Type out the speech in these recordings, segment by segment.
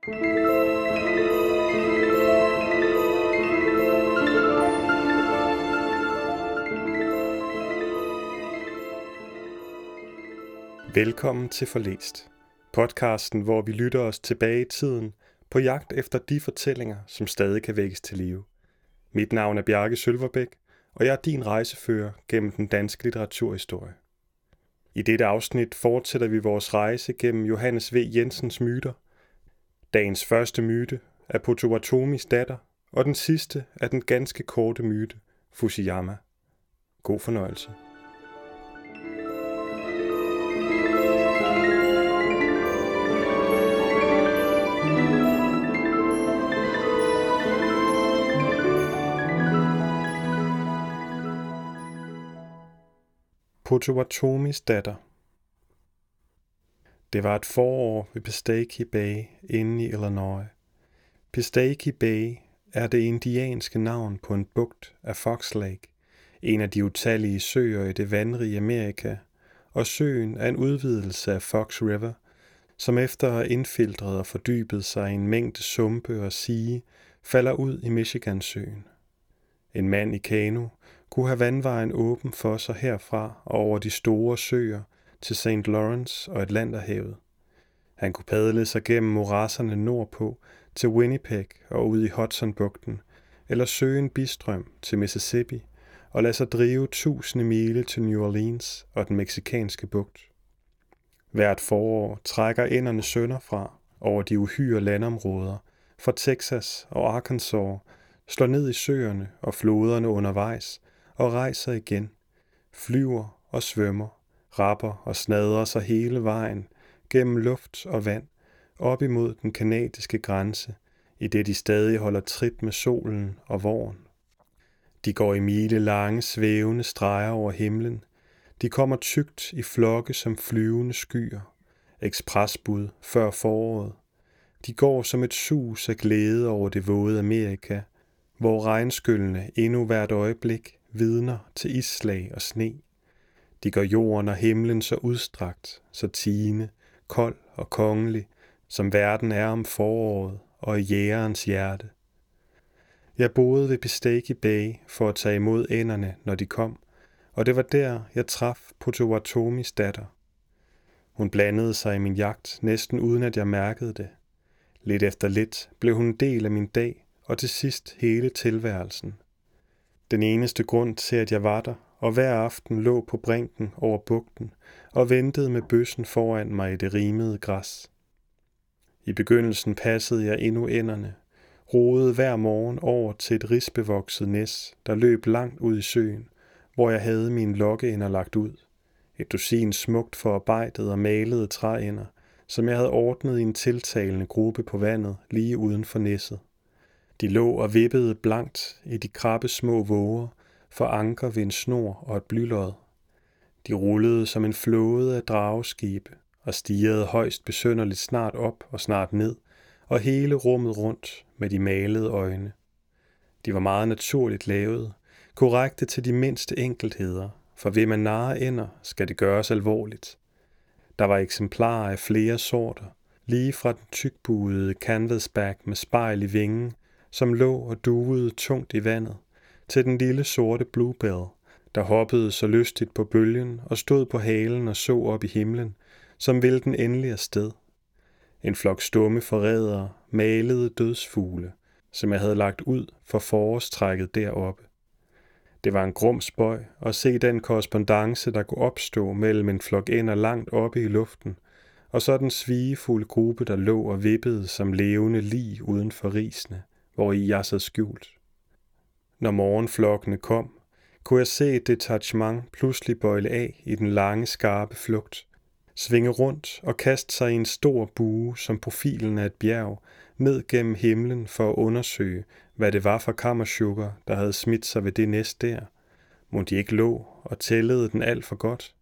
Velkommen til Forlæst, podcasten, hvor vi lytter os tilbage i tiden på jagt efter de fortællinger, som stadig kan vækkes til live. Mit navn er Bjarke Sølverbæk, og jeg er din rejsefører gennem den danske litteraturhistorie. I dette afsnit fortsætter vi vores rejse gennem Johannes V. Jensens myter. Dagens første myte er Potawatomis datter, og den sidste er den ganske korte myte, Fusiyama. God fornøjelse. Potawatomis datter det var et forår ved Pistaki Bay inde i Illinois. Pistaki Bay er det indianske navn på en bugt af Fox Lake, en af de utallige søer i det vandrige Amerika, og søen er en udvidelse af Fox River, som efter at have indfiltret og fordybet sig i en mængde sumpe og sige, falder ud i Michigansøen. En mand i kano kunne have vandvejen åben for sig herfra og over de store søer til St. Lawrence og Atlanterhavet. Han kunne padle sig gennem morasserne nordpå til Winnipeg og ud i Hudsonbugten, eller søge en bistrøm til Mississippi og lade sig drive tusinde mile til New Orleans og den meksikanske bugt. Hvert forår trækker enderne sønder fra over de uhyre landområder fra Texas og Arkansas, slår ned i søerne og floderne undervejs og rejser igen, flyver og svømmer, rapper og snadrer sig hele vejen gennem luft og vand op imod den kanadiske grænse, i det de stadig holder trit med solen og våren. De går i mile lange svævende streger over himlen. De kommer tygt i flokke som flyvende skyer. Ekspresbud før foråret. De går som et sus af glæde over det våde Amerika, hvor regnskyllene endnu hvert øjeblik vidner til islag og sne. De gør jorden og himlen så udstrakt, så tigende, kold og kongelig, som verden er om foråret og i jægerens hjerte. Jeg boede ved Pistaki Bay for at tage imod enderne, når de kom, og det var der, jeg traf Potawatomis datter. Hun blandede sig i min jagt, næsten uden at jeg mærkede det. Lidt efter lidt blev hun en del af min dag, og til sidst hele tilværelsen – den eneste grund til, at jeg var der, og hver aften lå på brinken over bugten og ventede med bøssen foran mig i det rimede græs. I begyndelsen passede jeg endnu enderne, roede hver morgen over til et risbevokset næs, der løb langt ud i søen, hvor jeg havde mine lokkeender lagt ud. Et dusin smukt forarbejdet og malede træender, som jeg havde ordnet i en tiltalende gruppe på vandet lige uden for næsset. De lå og vippede blankt i de krabbe små våger for anker ved en snor og et blylod. De rullede som en flåde af drageskibe og stirrede højst besønderligt snart op og snart ned, og hele rummet rundt med de malede øjne. De var meget naturligt lavet, korrekte til de mindste enkeltheder, for ved man narre ender, skal det gøres alvorligt. Der var eksemplarer af flere sorter, lige fra den tykbuede canvasback med spejl i vingen som lå og duvede tungt i vandet, til den lille sorte bluebell, der hoppede så lystigt på bølgen og stod på halen og så op i himlen, som ville den endelig afsted. En flok stumme forrædere malede dødsfugle, som jeg havde lagt ud for forårstrækket deroppe. Det var en grum spøj at se den korrespondence, der kunne opstå mellem en flok ender langt oppe i luften, og så den svigefulde gruppe, der lå og vippede som levende lig uden for risene hvor i jeg sad skjult. Når morgenflokkene kom, kunne jeg se et detachement pludselig bøjle af i den lange, skarpe flugt, svinge rundt og kaste sig i en stor bue som profilen af et bjerg, ned gennem himlen for at undersøge, hvad det var for kammersugar, der havde smidt sig ved det næst der. Må de ikke lå og tællede den alt for godt.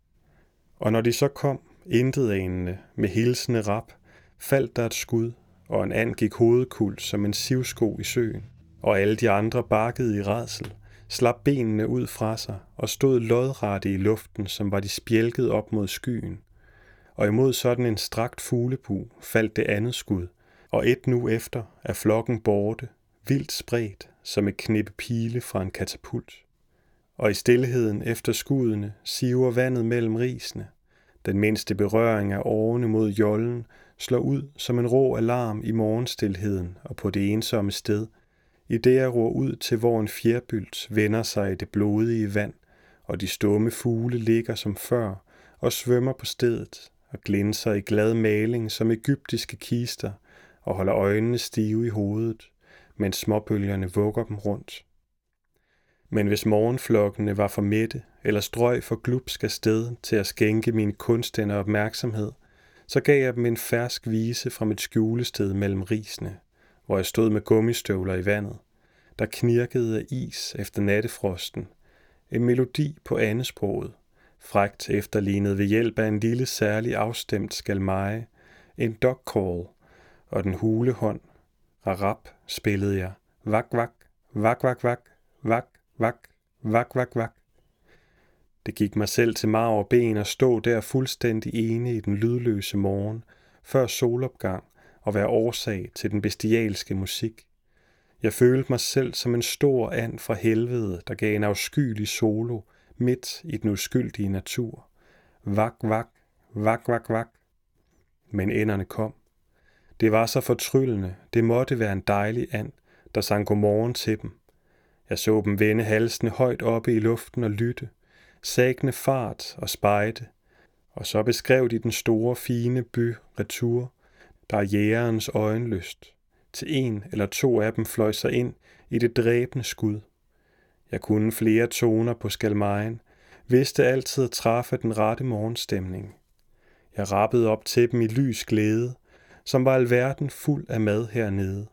Og når de så kom, intet anende, med hilsende rap, faldt der et skud, og en and gik hovedkult som en sivsko i søen, og alle de andre bakkede i redsel, slap benene ud fra sig og stod lodrette i luften, som var de spjælket op mod skyen. Og imod sådan en strakt fuglebu faldt det andet skud, og et nu efter er flokken borte, vildt spredt som et knippe pile fra en katapult. Og i stillheden efter skuddene siver vandet mellem risene. Den mindste berøring af årene mod jollen slår ud som en rå alarm i morgenstilheden og på det ensomme sted, i det jeg ror ud til, hvor en fjerbylt vender sig i det blodige vand, og de stumme fugle ligger som før og svømmer på stedet og glinser i glad maling som egyptiske kister og holder øjnene stive i hovedet, mens småbølgerne vugger dem rundt. Men hvis morgenflokkene var for mætte eller strøg for glupsk sted til at skænke min kunstner opmærksomhed, så gav jeg dem en fersk vise fra mit skjulested mellem risene, hvor jeg stod med gummistøvler i vandet, der knirkede af is efter nattefrosten, en melodi på andesproget, frægt efterlignet ved hjælp af en lille særlig afstemt skalmeje, en dog call og den hule hånd. Rarap spillede jeg. Vak, vak, vak, vak, vak, vak, vak, vak, vak, vak. Det gik mig selv til mar og ben at stå der fuldstændig ene i den lydløse morgen, før solopgang og være årsag til den bestialske musik. Jeg følte mig selv som en stor and fra helvede, der gav en afskyelig solo midt i den uskyldige natur. Vak, vak, vak, vak, vak. Men enderne kom. Det var så fortryllende, det måtte være en dejlig and, der sang godmorgen til dem. Jeg så dem vende halsene højt oppe i luften og lytte, sægne fart og spejde, og så beskrev de den store, fine by retur, der er jægerens øjenlyst. Til en eller to af dem fløj sig ind i det dræbende skud. Jeg kunne flere toner på skalmejen, vidste altid at træffe den rette morgenstemning. Jeg rappede op til dem i lys glæde, som var alverden fuld af mad hernede.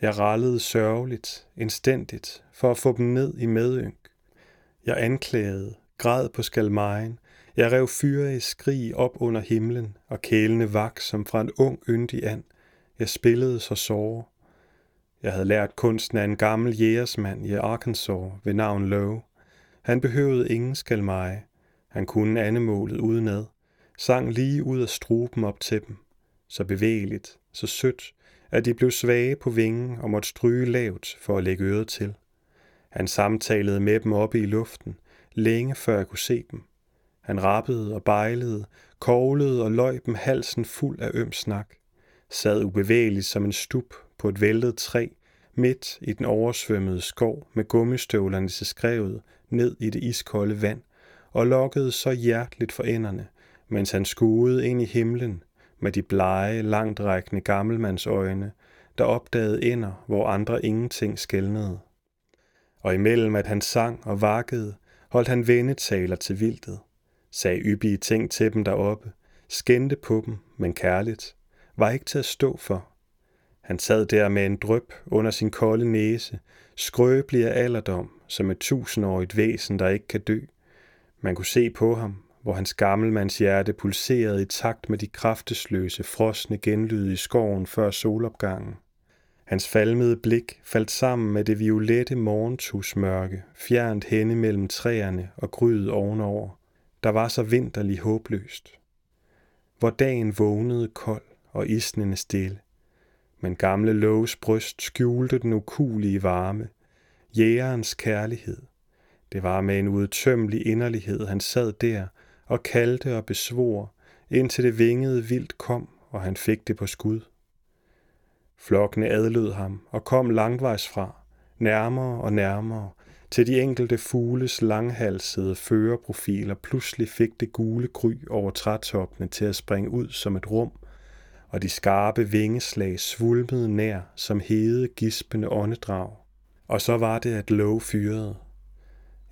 Jeg rallede sørgeligt, instændigt, for at få dem ned i medynk. Jeg anklagede, græd på skalmejen, jeg rev fyre i skrig op under himlen, og kælene vak som fra en ung yndig and. Jeg spillede så sår. Jeg havde lært kunsten af en gammel jægersmand i Arkansas ved navn Lowe. Han behøvede ingen skalmeje. Han kunne andemålet udenad. Sang lige ud af struben op til dem. Så bevægeligt, så sødt, at de blev svage på vingen og måtte stryge lavt for at lægge øret til. Han samtalede med dem oppe i luften, længe før jeg kunne se dem. Han rappede og bejlede, koglede og løg dem halsen fuld af øm snak. Sad ubevægeligt som en stup på et væltet træ, midt i den oversvømmede skov med gummistøvlerne til skrevet ned i det iskolde vand, og lokkede så hjerteligt for enderne, mens han skuede ind i himlen med de blege, langtrækkende gammelmandsøjne, der opdagede ender, hvor andre ingenting skældnede. Og imellem at han sang og vakkede, holdt han vendetaler til vildtet, sagde yppige ting til dem deroppe, skændte på dem, men kærligt, var ikke til at stå for. Han sad der med en drøb under sin kolde næse, skrøbelig af alderdom, som et tusindårigt væsen, der ikke kan dø. Man kunne se på ham, hvor hans gammelmands hjerte pulserede i takt med de kraftesløse, frosne genlyd i skoven før solopgangen. Hans falmede blik faldt sammen med det violette morgentusmørke, fjernt henne mellem træerne og gryet ovenover. Der var så vinterlig håbløst. Hvor dagen vågnede kold og isnende stille. Men gamle Loves bryst skjulte den ukulige varme, jægerens kærlighed. Det var med en udtømmelig inderlighed, han sad der og kaldte og besvor, indtil det vingede vildt kom, og han fik det på skud. Flokkene adlød ham og kom langvejs fra, nærmere og nærmere, til de enkelte fugles langhalsede førerprofiler pludselig fik det gule gry over trætoppene til at springe ud som et rum, og de skarpe vingeslag svulmede nær som hede, gispende åndedrag. Og så var det, at Lowe fyrede.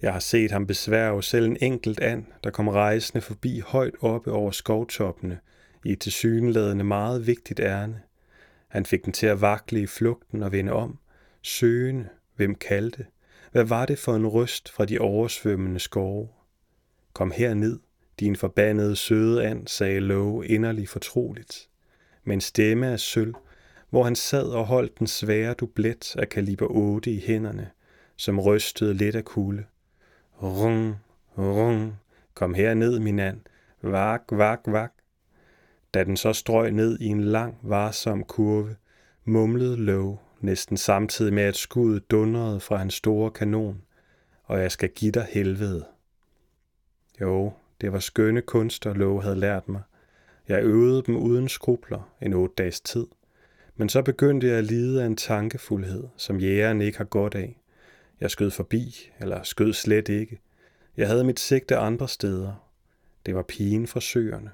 Jeg har set ham besværge selv en enkelt and, der kom rejsende forbi højt oppe over skovtoppene, i et tilsyneladende meget vigtigt ærne. Han fik den til at vakle i flugten og vende om, søgende, hvem kaldte. Hvad var det for en røst fra de oversvømmende skove? Kom herned, din forbandede søde and, sagde Lowe inderligt fortroligt. Med en stemme af sølv, hvor han sad og holdt den svære dublet af kaliber 8 i hænderne, som rystede lidt af kulde. Rung, rung, kom herned, min and. Vak, vak, vak. Da den så strøg ned i en lang, varsom kurve, mumlede Lowe næsten samtidig med, at skuddet dundrede fra hans store kanon, og jeg skal give dig helvede. Jo, det var skønne kunster, Lowe havde lært mig. Jeg øvede dem uden skrubler en otte dages tid. Men så begyndte jeg at lide af en tankefuldhed, som jægeren ikke har godt af. Jeg skød forbi, eller skød slet ikke. Jeg havde mit sigte andre steder. Det var pigen fra søerne.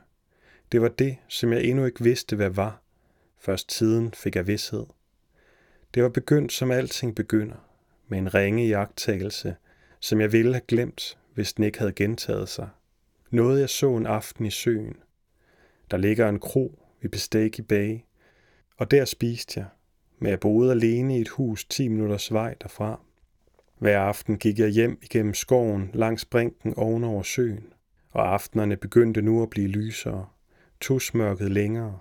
Det var det, som jeg endnu ikke vidste, hvad var. Først tiden fik jeg vidshed. Det var begyndt, som alting begynder, med en ringe jagttagelse, som jeg ville have glemt, hvis den ikke havde gentaget sig. Noget jeg så en aften i søen. Der ligger en kro ved Besteak Bay, og der spiste jeg, men jeg boede alene i et hus 10 minutters vej derfra. Hver aften gik jeg hjem igennem skoven langs brinken ovenover søen, og aftenerne begyndte nu at blive lysere, tusmørket længere.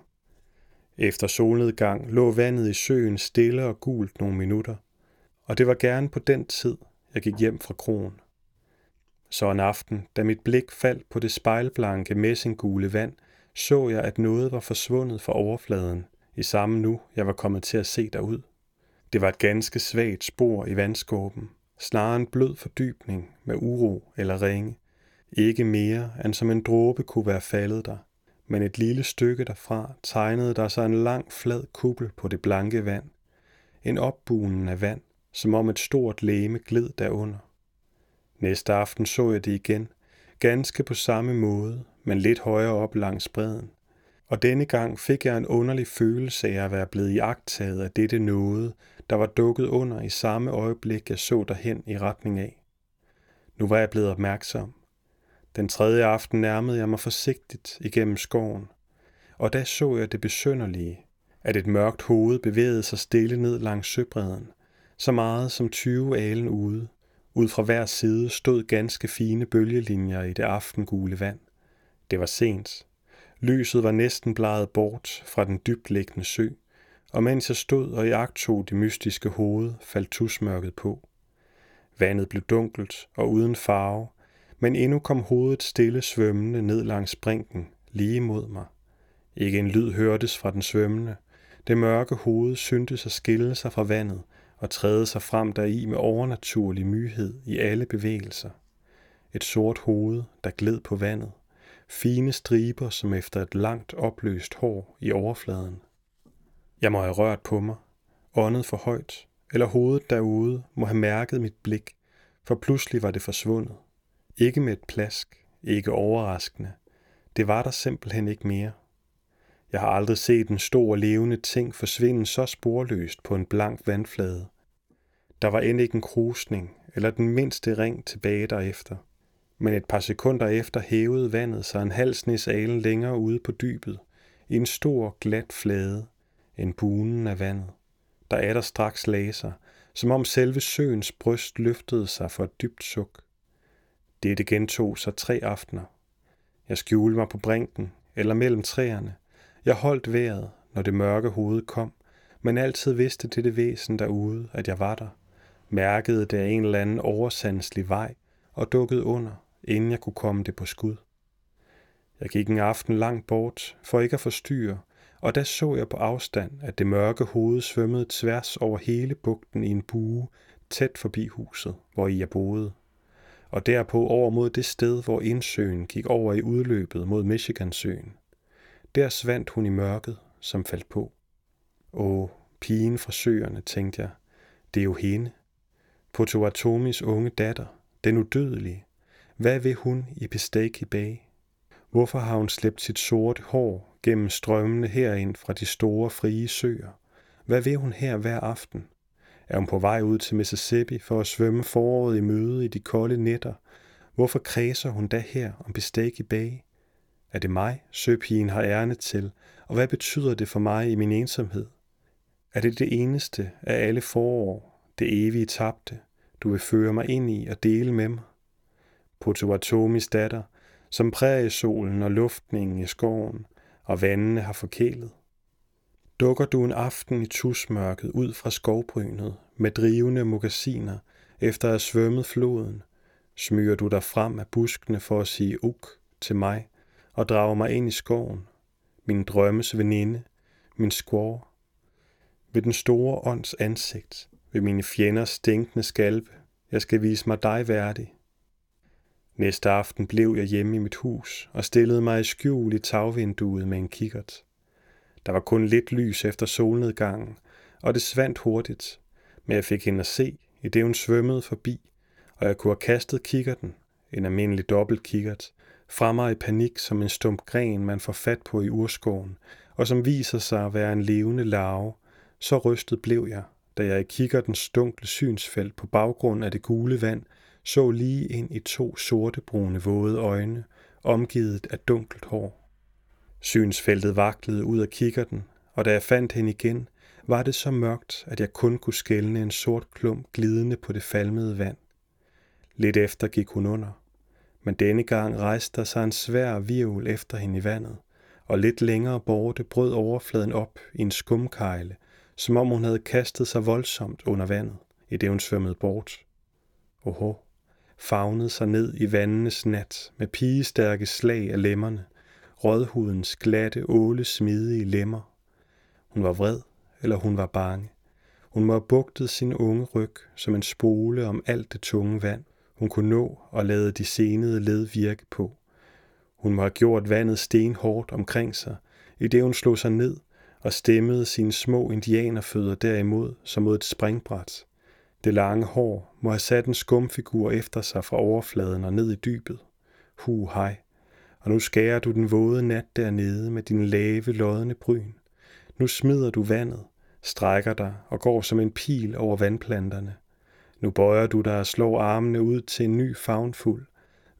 Efter solnedgang lå vandet i søen stille og gult nogle minutter, og det var gerne på den tid, jeg gik hjem fra kronen. Så en aften, da mit blik faldt på det spejlblanke messinggule vand, så jeg, at noget var forsvundet fra overfladen, i samme nu, jeg var kommet til at se derud. Det var et ganske svagt spor i vandskåben, snarere en blød fordybning med uro eller ringe. Ikke mere, end som en dråbe kunne være faldet der, men et lille stykke derfra tegnede der sig en lang, flad kuppel på det blanke vand. En opbunen af vand, som om et stort læme gled derunder. Næste aften så jeg det igen, ganske på samme måde, men lidt højere op langs bredden. Og denne gang fik jeg en underlig følelse af at være blevet iagtaget af dette noget, der var dukket under i samme øjeblik, jeg så derhen i retning af. Nu var jeg blevet opmærksom. Den tredje aften nærmede jeg mig forsigtigt igennem skoven, og da så jeg det besønderlige, at et mørkt hoved bevægede sig stille ned langs søbredden, så meget som 20 alen ude. Ud fra hver side stod ganske fine bølgelinjer i det aftengule vand. Det var sent. Lyset var næsten bleget bort fra den dybtliggende sø, og mens jeg stod og jagtog det mystiske hoved, faldt tusmørket på. Vandet blev dunkelt og uden farve, men endnu kom hovedet stille svømmende ned langs brinken, lige mod mig. Ikke en lyd hørtes fra den svømmende. Det mørke hoved syntes at skille sig fra vandet og træde sig frem deri med overnaturlig myhed i alle bevægelser. Et sort hoved, der gled på vandet. Fine striber som efter et langt opløst hår i overfladen. Jeg må have rørt på mig, åndet for højt, eller hovedet derude må have mærket mit blik, for pludselig var det forsvundet. Ikke med et plask, ikke overraskende. Det var der simpelthen ikke mere. Jeg har aldrig set en stor levende ting forsvinde så sporløst på en blank vandflade. Der var end ikke en krusning eller den mindste ring tilbage derefter. Men et par sekunder efter hævede vandet sig en halv snes alen længere ude på dybet, i en stor, glat flade, en bunen af vandet. Der er der straks laser, som om selve søens bryst løftede sig for et dybt suk. Dette gentog sig tre aftener. Jeg skjulte mig på brinken eller mellem træerne. Jeg holdt vejret, når det mørke hoved kom, men altid vidste dette væsen derude, at jeg var der. Mærkede det af en eller anden oversandslig vej og dukkede under, inden jeg kunne komme det på skud. Jeg gik en aften langt bort, for ikke at forstyrre, og da så jeg på afstand, at det mørke hoved svømmede tværs over hele bugten i en bue, tæt forbi huset, hvor jeg boede og derpå over mod det sted, hvor indsøen gik over i udløbet mod Michigansøen. Der svandt hun i mørket, som faldt på. Åh, pigen fra søerne, tænkte jeg, det er jo hende. Potawatomis unge datter, den udødelige. Hvad vil hun i Pestaki Bay? Hvorfor har hun slæbt sit sorte hår gennem strømmene herind fra de store frie søer? Hvad vil hun her hver aften? Er hun på vej ud til Mississippi for at svømme foråret i møde i de kolde nætter? Hvorfor kredser hun da her om bestik i bag? Er det mig, søpigen har ærne til, og hvad betyder det for mig i min ensomhed? Er det det eneste af alle forår, det evige tabte, du vil føre mig ind i og dele med mig? Potawatomis datter, som solen og luftningen i skoven, og vandene har forkælet. Dukker du en aften i tusmørket ud fra skovbrynet med drivende mokassiner efter at have svømmet floden, smyger du dig frem af buskene for at sige uk til mig og drager mig ind i skoven, min drømmes veninde, min skår. ved den store ånds ansigt, ved mine fjenders stinkende skalpe. Jeg skal vise mig dig værdig. Næste aften blev jeg hjemme i mit hus og stillede mig i skjul i tagvinduet med en kikkert. Der var kun lidt lys efter solnedgangen, og det svandt hurtigt, men jeg fik hende at se, i det hun svømmede forbi, og jeg kunne have kastet kikkerten, en almindelig dobbelt kikkert, fra mig i panik som en stump gren, man får fat på i urskoven, og som viser sig at være en levende larve, så rystet blev jeg, da jeg i kikkertens dunkle synsfelt på baggrund af det gule vand så lige ind i to sorte brune våde øjne, omgivet af dunkelt hår. Synsfeltet vaklede ud af kikkerten, og da jeg fandt hende igen, var det så mørkt, at jeg kun kunne skælne en sort klump glidende på det falmede vand. Lidt efter gik hun under, men denne gang rejste der sig en svær virvel efter hende i vandet, og lidt længere borte brød overfladen op i en skumkejle, som om hun havde kastet sig voldsomt under vandet, i det hun svømmede bort. Oho, fagnede sig ned i vandenes nat med pigestærke slag af lemmerne, rådhudens glatte, åle smidige lemmer. Hun var vred, eller hun var bange. Hun må have bugtet sin unge ryg som en spole om alt det tunge vand, hun kunne nå og lade de senede led virke på. Hun må have gjort vandet stenhårdt omkring sig, i det hun slog sig ned og stemmede sine små indianerfødder derimod som mod et springbræt. Det lange hår må have sat en skumfigur efter sig fra overfladen og ned i dybet. Hu hej. Og nu skærer du den våde nat dernede med din lave, lodne bryn. Nu smider du vandet, strækker dig og går som en pil over vandplanterne. Nu bøjer du dig og slår armene ud til en ny fagnfuld,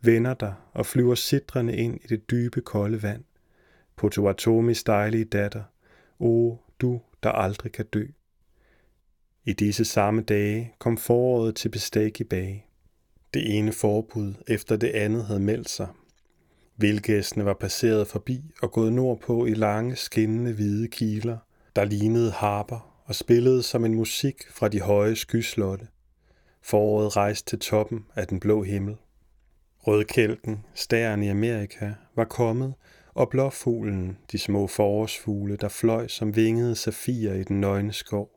vender dig og flyver sidrende ind i det dybe, kolde vand. Potawatomis dejlige datter, o du, der aldrig kan dø. I disse samme dage kom foråret til Bestagi bag. Det ene forbud efter det andet havde meldt sig. Vildgæstene var passeret forbi og gået nordpå i lange, skinnende hvide kiler, der lignede harper og spillede som en musik fra de høje skyslotte. Foråret rejste til toppen af den blå himmel. Rødkælken, stæren i Amerika, var kommet, og blåfuglen, de små forårsfugle, der fløj som vingede safirer i den nøgne skov.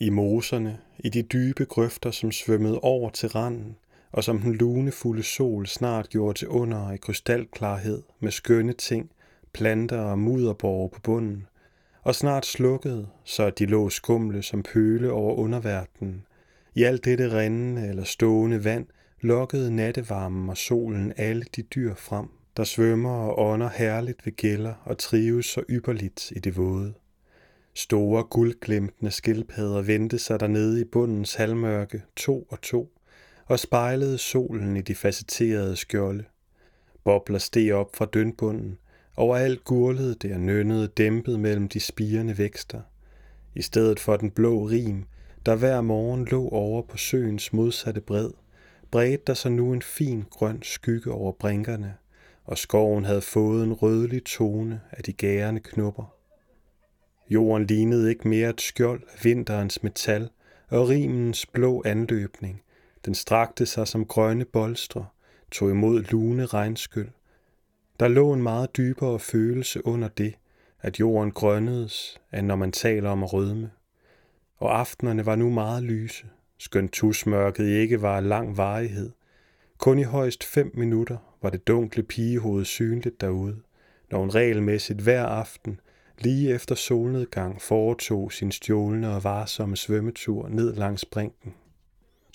I moserne, i de dybe grøfter, som svømmede over til randen, og som den lunefulde sol snart gjorde til under i krystalklarhed med skønne ting, planter og mudderborge på bunden, og snart slukkede, så de lå skumle som pøle over underverdenen. I alt dette rindende eller stående vand lokkede nattevarmen og solen alle de dyr frem, der svømmer og ånder herligt ved gælder og trives så ypperligt i det våde. Store guldglimtende skildpadder vendte sig dernede i bundens halvmørke, to og to, og spejlede solen i de facetterede skjolde. Bobler steg op fra dønbunden, overalt gurlede det og nønnede dæmpet mellem de spirende vækster. I stedet for den blå rim, der hver morgen lå over på søens modsatte bred, bredte der sig nu en fin grøn skygge over brinkerne, og skoven havde fået en rødlig tone af de gærende knupper. Jorden lignede ikke mere et skjold af vinterens metal og rimens blå anløbning. Den strakte sig som grønne bolstre, tog imod lune regnskyld. Der lå en meget dybere følelse under det, at jorden grønnedes, end når man taler om at rødme. Og aftenerne var nu meget lyse, skønt tusmørket ikke var af lang varighed. Kun i højst fem minutter var det dunkle pigehoved synligt derude, når hun regelmæssigt hver aften lige efter solnedgang foretog sin stjålne og varsomme svømmetur ned langs brinken.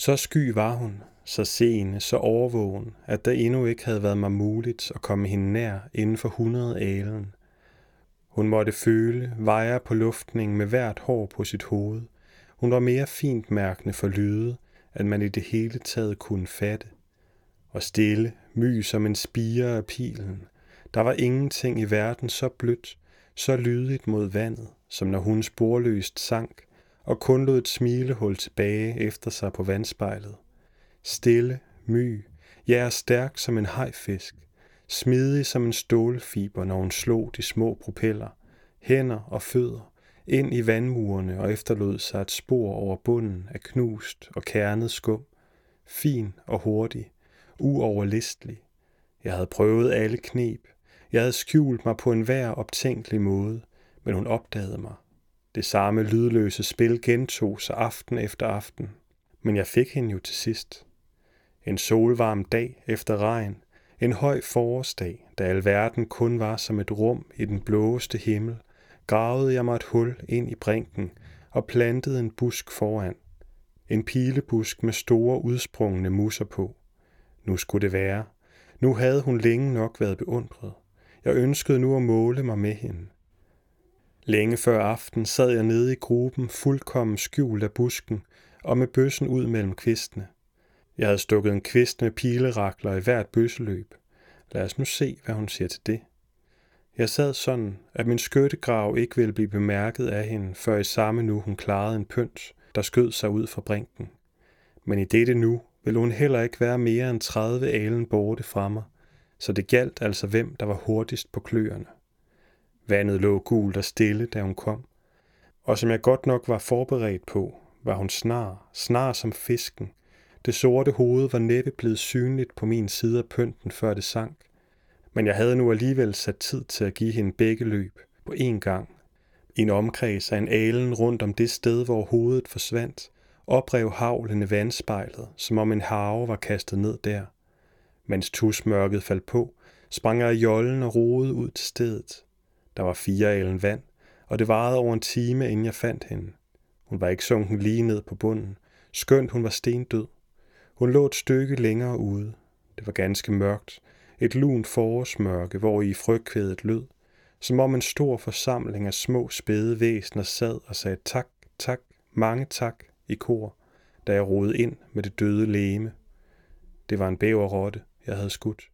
Så sky var hun, så seende, så overvågen, at der endnu ikke havde været mig muligt at komme hende nær inden for hundrede alen. Hun måtte føle, vejer på luftningen med hvert hår på sit hoved. Hun var mere fint mærkende for lyde, at man i det hele taget kunne fatte. Og stille, my som en spire af pilen. Der var ingenting i verden så blødt, så lydigt mod vandet, som når hun sporløst sank, og kun lod et smilehul tilbage efter sig på vandspejlet. Stille, my, ja stærk som en hajfisk, smidig som en stålfiber, når hun slog de små propeller, hænder og fødder, ind i vandmurene og efterlod sig et spor over bunden af knust og kernet skum, fin og hurtig, uoverlistelig. Jeg havde prøvet alle knep, jeg havde skjult mig på en hver optænkelig måde, men hun opdagede mig. Det samme lydløse spil gentog sig aften efter aften, men jeg fik hende jo til sidst. En solvarm dag efter regn, en høj forårsdag, da alverden kun var som et rum i den blåeste himmel, gravede jeg mig et hul ind i brinken og plantede en busk foran. En pilebusk med store udsprungne musser på. Nu skulle det være. Nu havde hun længe nok været beundret. Jeg ønskede nu at måle mig med hende. Længe før aften sad jeg nede i gruben fuldkommen skjult af busken, og med bøssen ud mellem kvistene. Jeg havde stukket en kvist med pilerakler i hvert bøsseløb. Lad os nu se, hvad hun siger til det. Jeg sad sådan, at min skøttegrav ikke ville blive bemærket af hende, før i samme nu hun klarede en pynt, der skød sig ud fra brinken. Men i dette nu ville hun heller ikke være mere end 30 alen borte fra mig, så det galt altså hvem, der var hurtigst på kløerne. Vandet lå gult og stille, da hun kom, og som jeg godt nok var forberedt på, var hun snar, snar som fisken. Det sorte hoved var næppe blevet synligt på min side af pynten, før det sank. Men jeg havde nu alligevel sat tid til at give hende begge løb på én gang. I en omkreds af en alen rundt om det sted, hvor hovedet forsvandt, oprev havlende vandspejlet, som om en have var kastet ned der. Mens tusmørket faldt på, sprang jeg i jollen og roede ud til stedet. Der var fire alen vand, og det varede over en time, inden jeg fandt hende. Hun var ikke sunken lige ned på bunden, skønt hun var stendød. Hun lå et stykke længere ude. Det var ganske mørkt, et lunt forårsmørke, hvor i frygtkvædet lød, som om en stor forsamling af små spæde væsener sad og sagde tak, tak, mange tak i kor, da jeg rodede ind med det døde læme. Det var en bæverrotte, jeg havde skudt.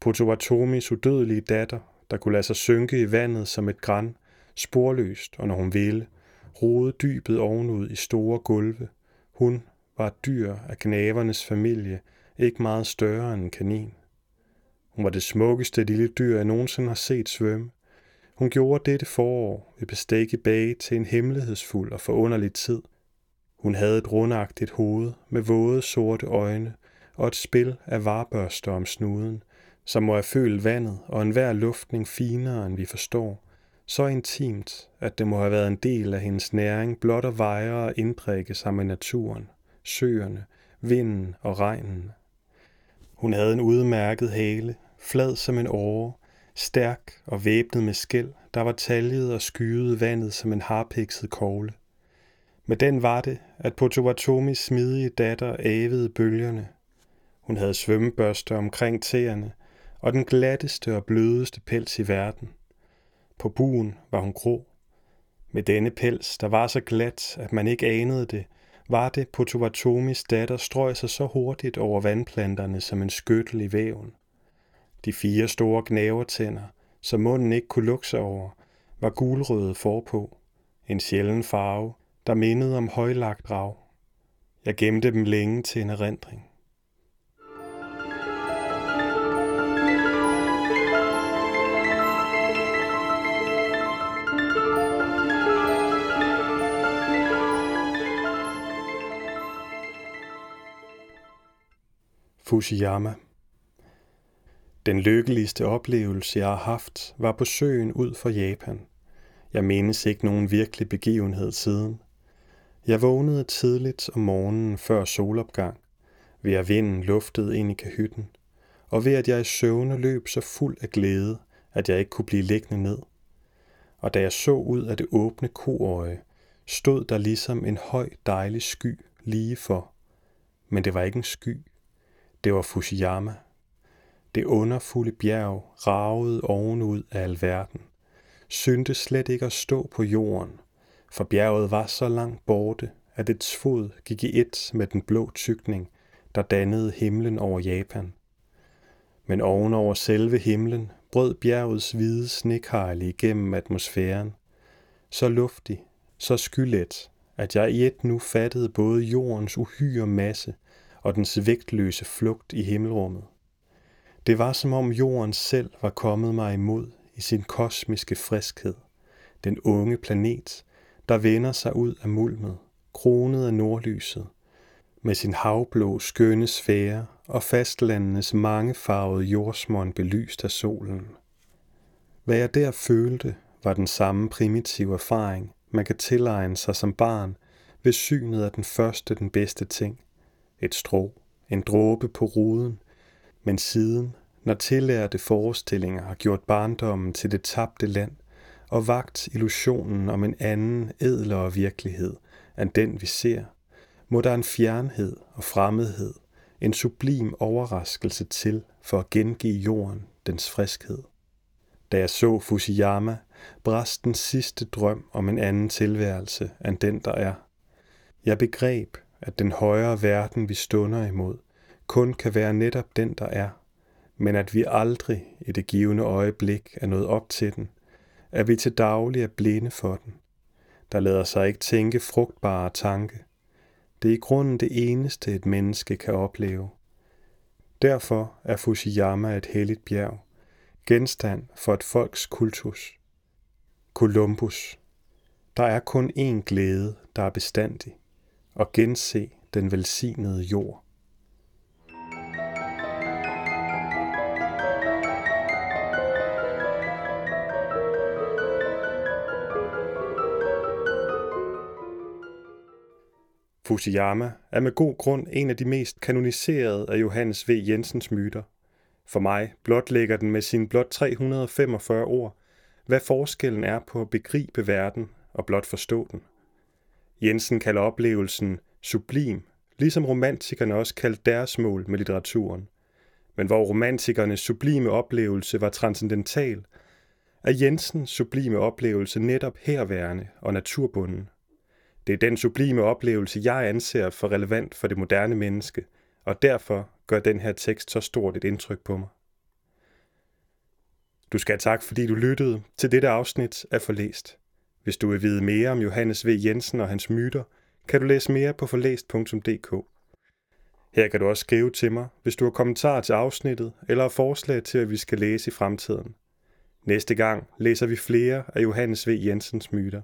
Potawatomis udødelige datter, der kunne lade sig synke i vandet som et græn, sporløst, og når hun ville, rode dybet ovenud i store gulve. Hun var et dyr af knavernes familie, ikke meget større end en kanin. Hun var det smukkeste lille dyr, jeg nogensinde har set svømme. Hun gjorde dette forår ved bestik i bage til en hemmelighedsfuld og forunderlig tid. Hun havde et rundagtigt hoved med våde sorte øjne og et spil af varbørster om snuden, som må have følt vandet og enhver luftning finere, end vi forstår, så intimt, at det må have været en del af hendes næring blot at veje og indprikke sig med naturen, søerne, vinden og regnen. Hun havde en udmærket hale, flad som en åre, stærk og væbnet med skæld, der var taljet og skyede vandet som en harpikset kogle. Med den var det, at Potowatomis smidige datter ævede bølgerne. Hun havde svømmebørster omkring tæerne, og den glatteste og blødeste pels i verden. På buen var hun grå. Med denne pels, der var så glat, at man ikke anede det, var det Potovatomis datter strøg sig så hurtigt over vandplanterne som en skyttel i væven. De fire store gnavertænder, som munden ikke kunne lukke sig over, var gulrøde forpå. En sjælden farve, der mindede om højlagt rav. Jeg gemte dem længe til en erindring. Fujiyama. Den lykkeligste oplevelse, jeg har haft, var på søen ud for Japan. Jeg mindes ikke nogen virkelig begivenhed siden. Jeg vågnede tidligt om morgenen før solopgang, ved at vinden luftede ind i kahytten, og ved at jeg i søvne løb så fuld af glæde, at jeg ikke kunne blive liggende ned. Og da jeg så ud af det åbne koøje, stod der ligesom en høj dejlig sky lige for. Men det var ikke en sky, det var Fushiyama. Det underfulde bjerg ragede ovenud af alverden. Synte slet ikke at stå på jorden, for bjerget var så langt borte, at dets fod gik i et med den blå tykning, der dannede himlen over Japan. Men ovenover selve himlen brød bjergets hvide snekejle igennem atmosfæren. Så luftig, så skyllet, at jeg i et nu fattede både jordens uhyre masse og dens vægtløse flugt i himmelrummet. Det var som om jorden selv var kommet mig imod i sin kosmiske friskhed. Den unge planet, der vender sig ud af mulmet, kronet af nordlyset, med sin havblå skønne sfære og fastlandenes mangefarvede jordsmånd belyst af solen. Hvad jeg der følte, var den samme primitive erfaring, man kan tilegne sig som barn ved synet af den første, den bedste ting. Et strå, en dråbe på ruden. Men siden, når tillærte forestillinger har gjort barndommen til det tabte land, og vagt illusionen om en anden, edlere virkelighed end den vi ser, må der en fjernhed og fremmedhed, en sublim overraskelse til for at gengive jorden dens friskhed. Da jeg så Fusiyama, brast den sidste drøm om en anden tilværelse end den, der er. Jeg begreb, at den højere verden, vi stunder imod, kun kan være netop den, der er, men at vi aldrig i det givende øjeblik er nået op til den, at vi til daglig er blinde for den. Der lader sig ikke tænke frugtbare tanke. Det er i grunden det eneste, et menneske kan opleve. Derfor er Fushiyama et helligt bjerg, genstand for et folks kultus. Columbus. Der er kun én glæde, der er bestandig, og gense den velsignede jord. Fusiyama er med god grund en af de mest kanoniserede af Johannes V. Jensens myter. For mig blotlægger den med sine blot 345 ord, hvad forskellen er på at begribe verden og blot forstå den. Jensen kalder oplevelsen sublim, ligesom romantikerne også kaldte deres mål med litteraturen. Men hvor romantikernes sublime oplevelse var transcendental, er Jensens sublime oplevelse netop herværende og naturbunden. Det er den sublime oplevelse, jeg anser for relevant for det moderne menneske, og derfor gør den her tekst så stort et indtryk på mig. Du skal have tak, fordi du lyttede til dette afsnit af Forlæst. Hvis du vil vide mere om Johannes V. Jensen og hans myter, kan du læse mere på forlæst.dk. Her kan du også skrive til mig, hvis du har kommentarer til afsnittet eller forslag til, at vi skal læse i fremtiden. Næste gang læser vi flere af Johannes V. Jensens myter.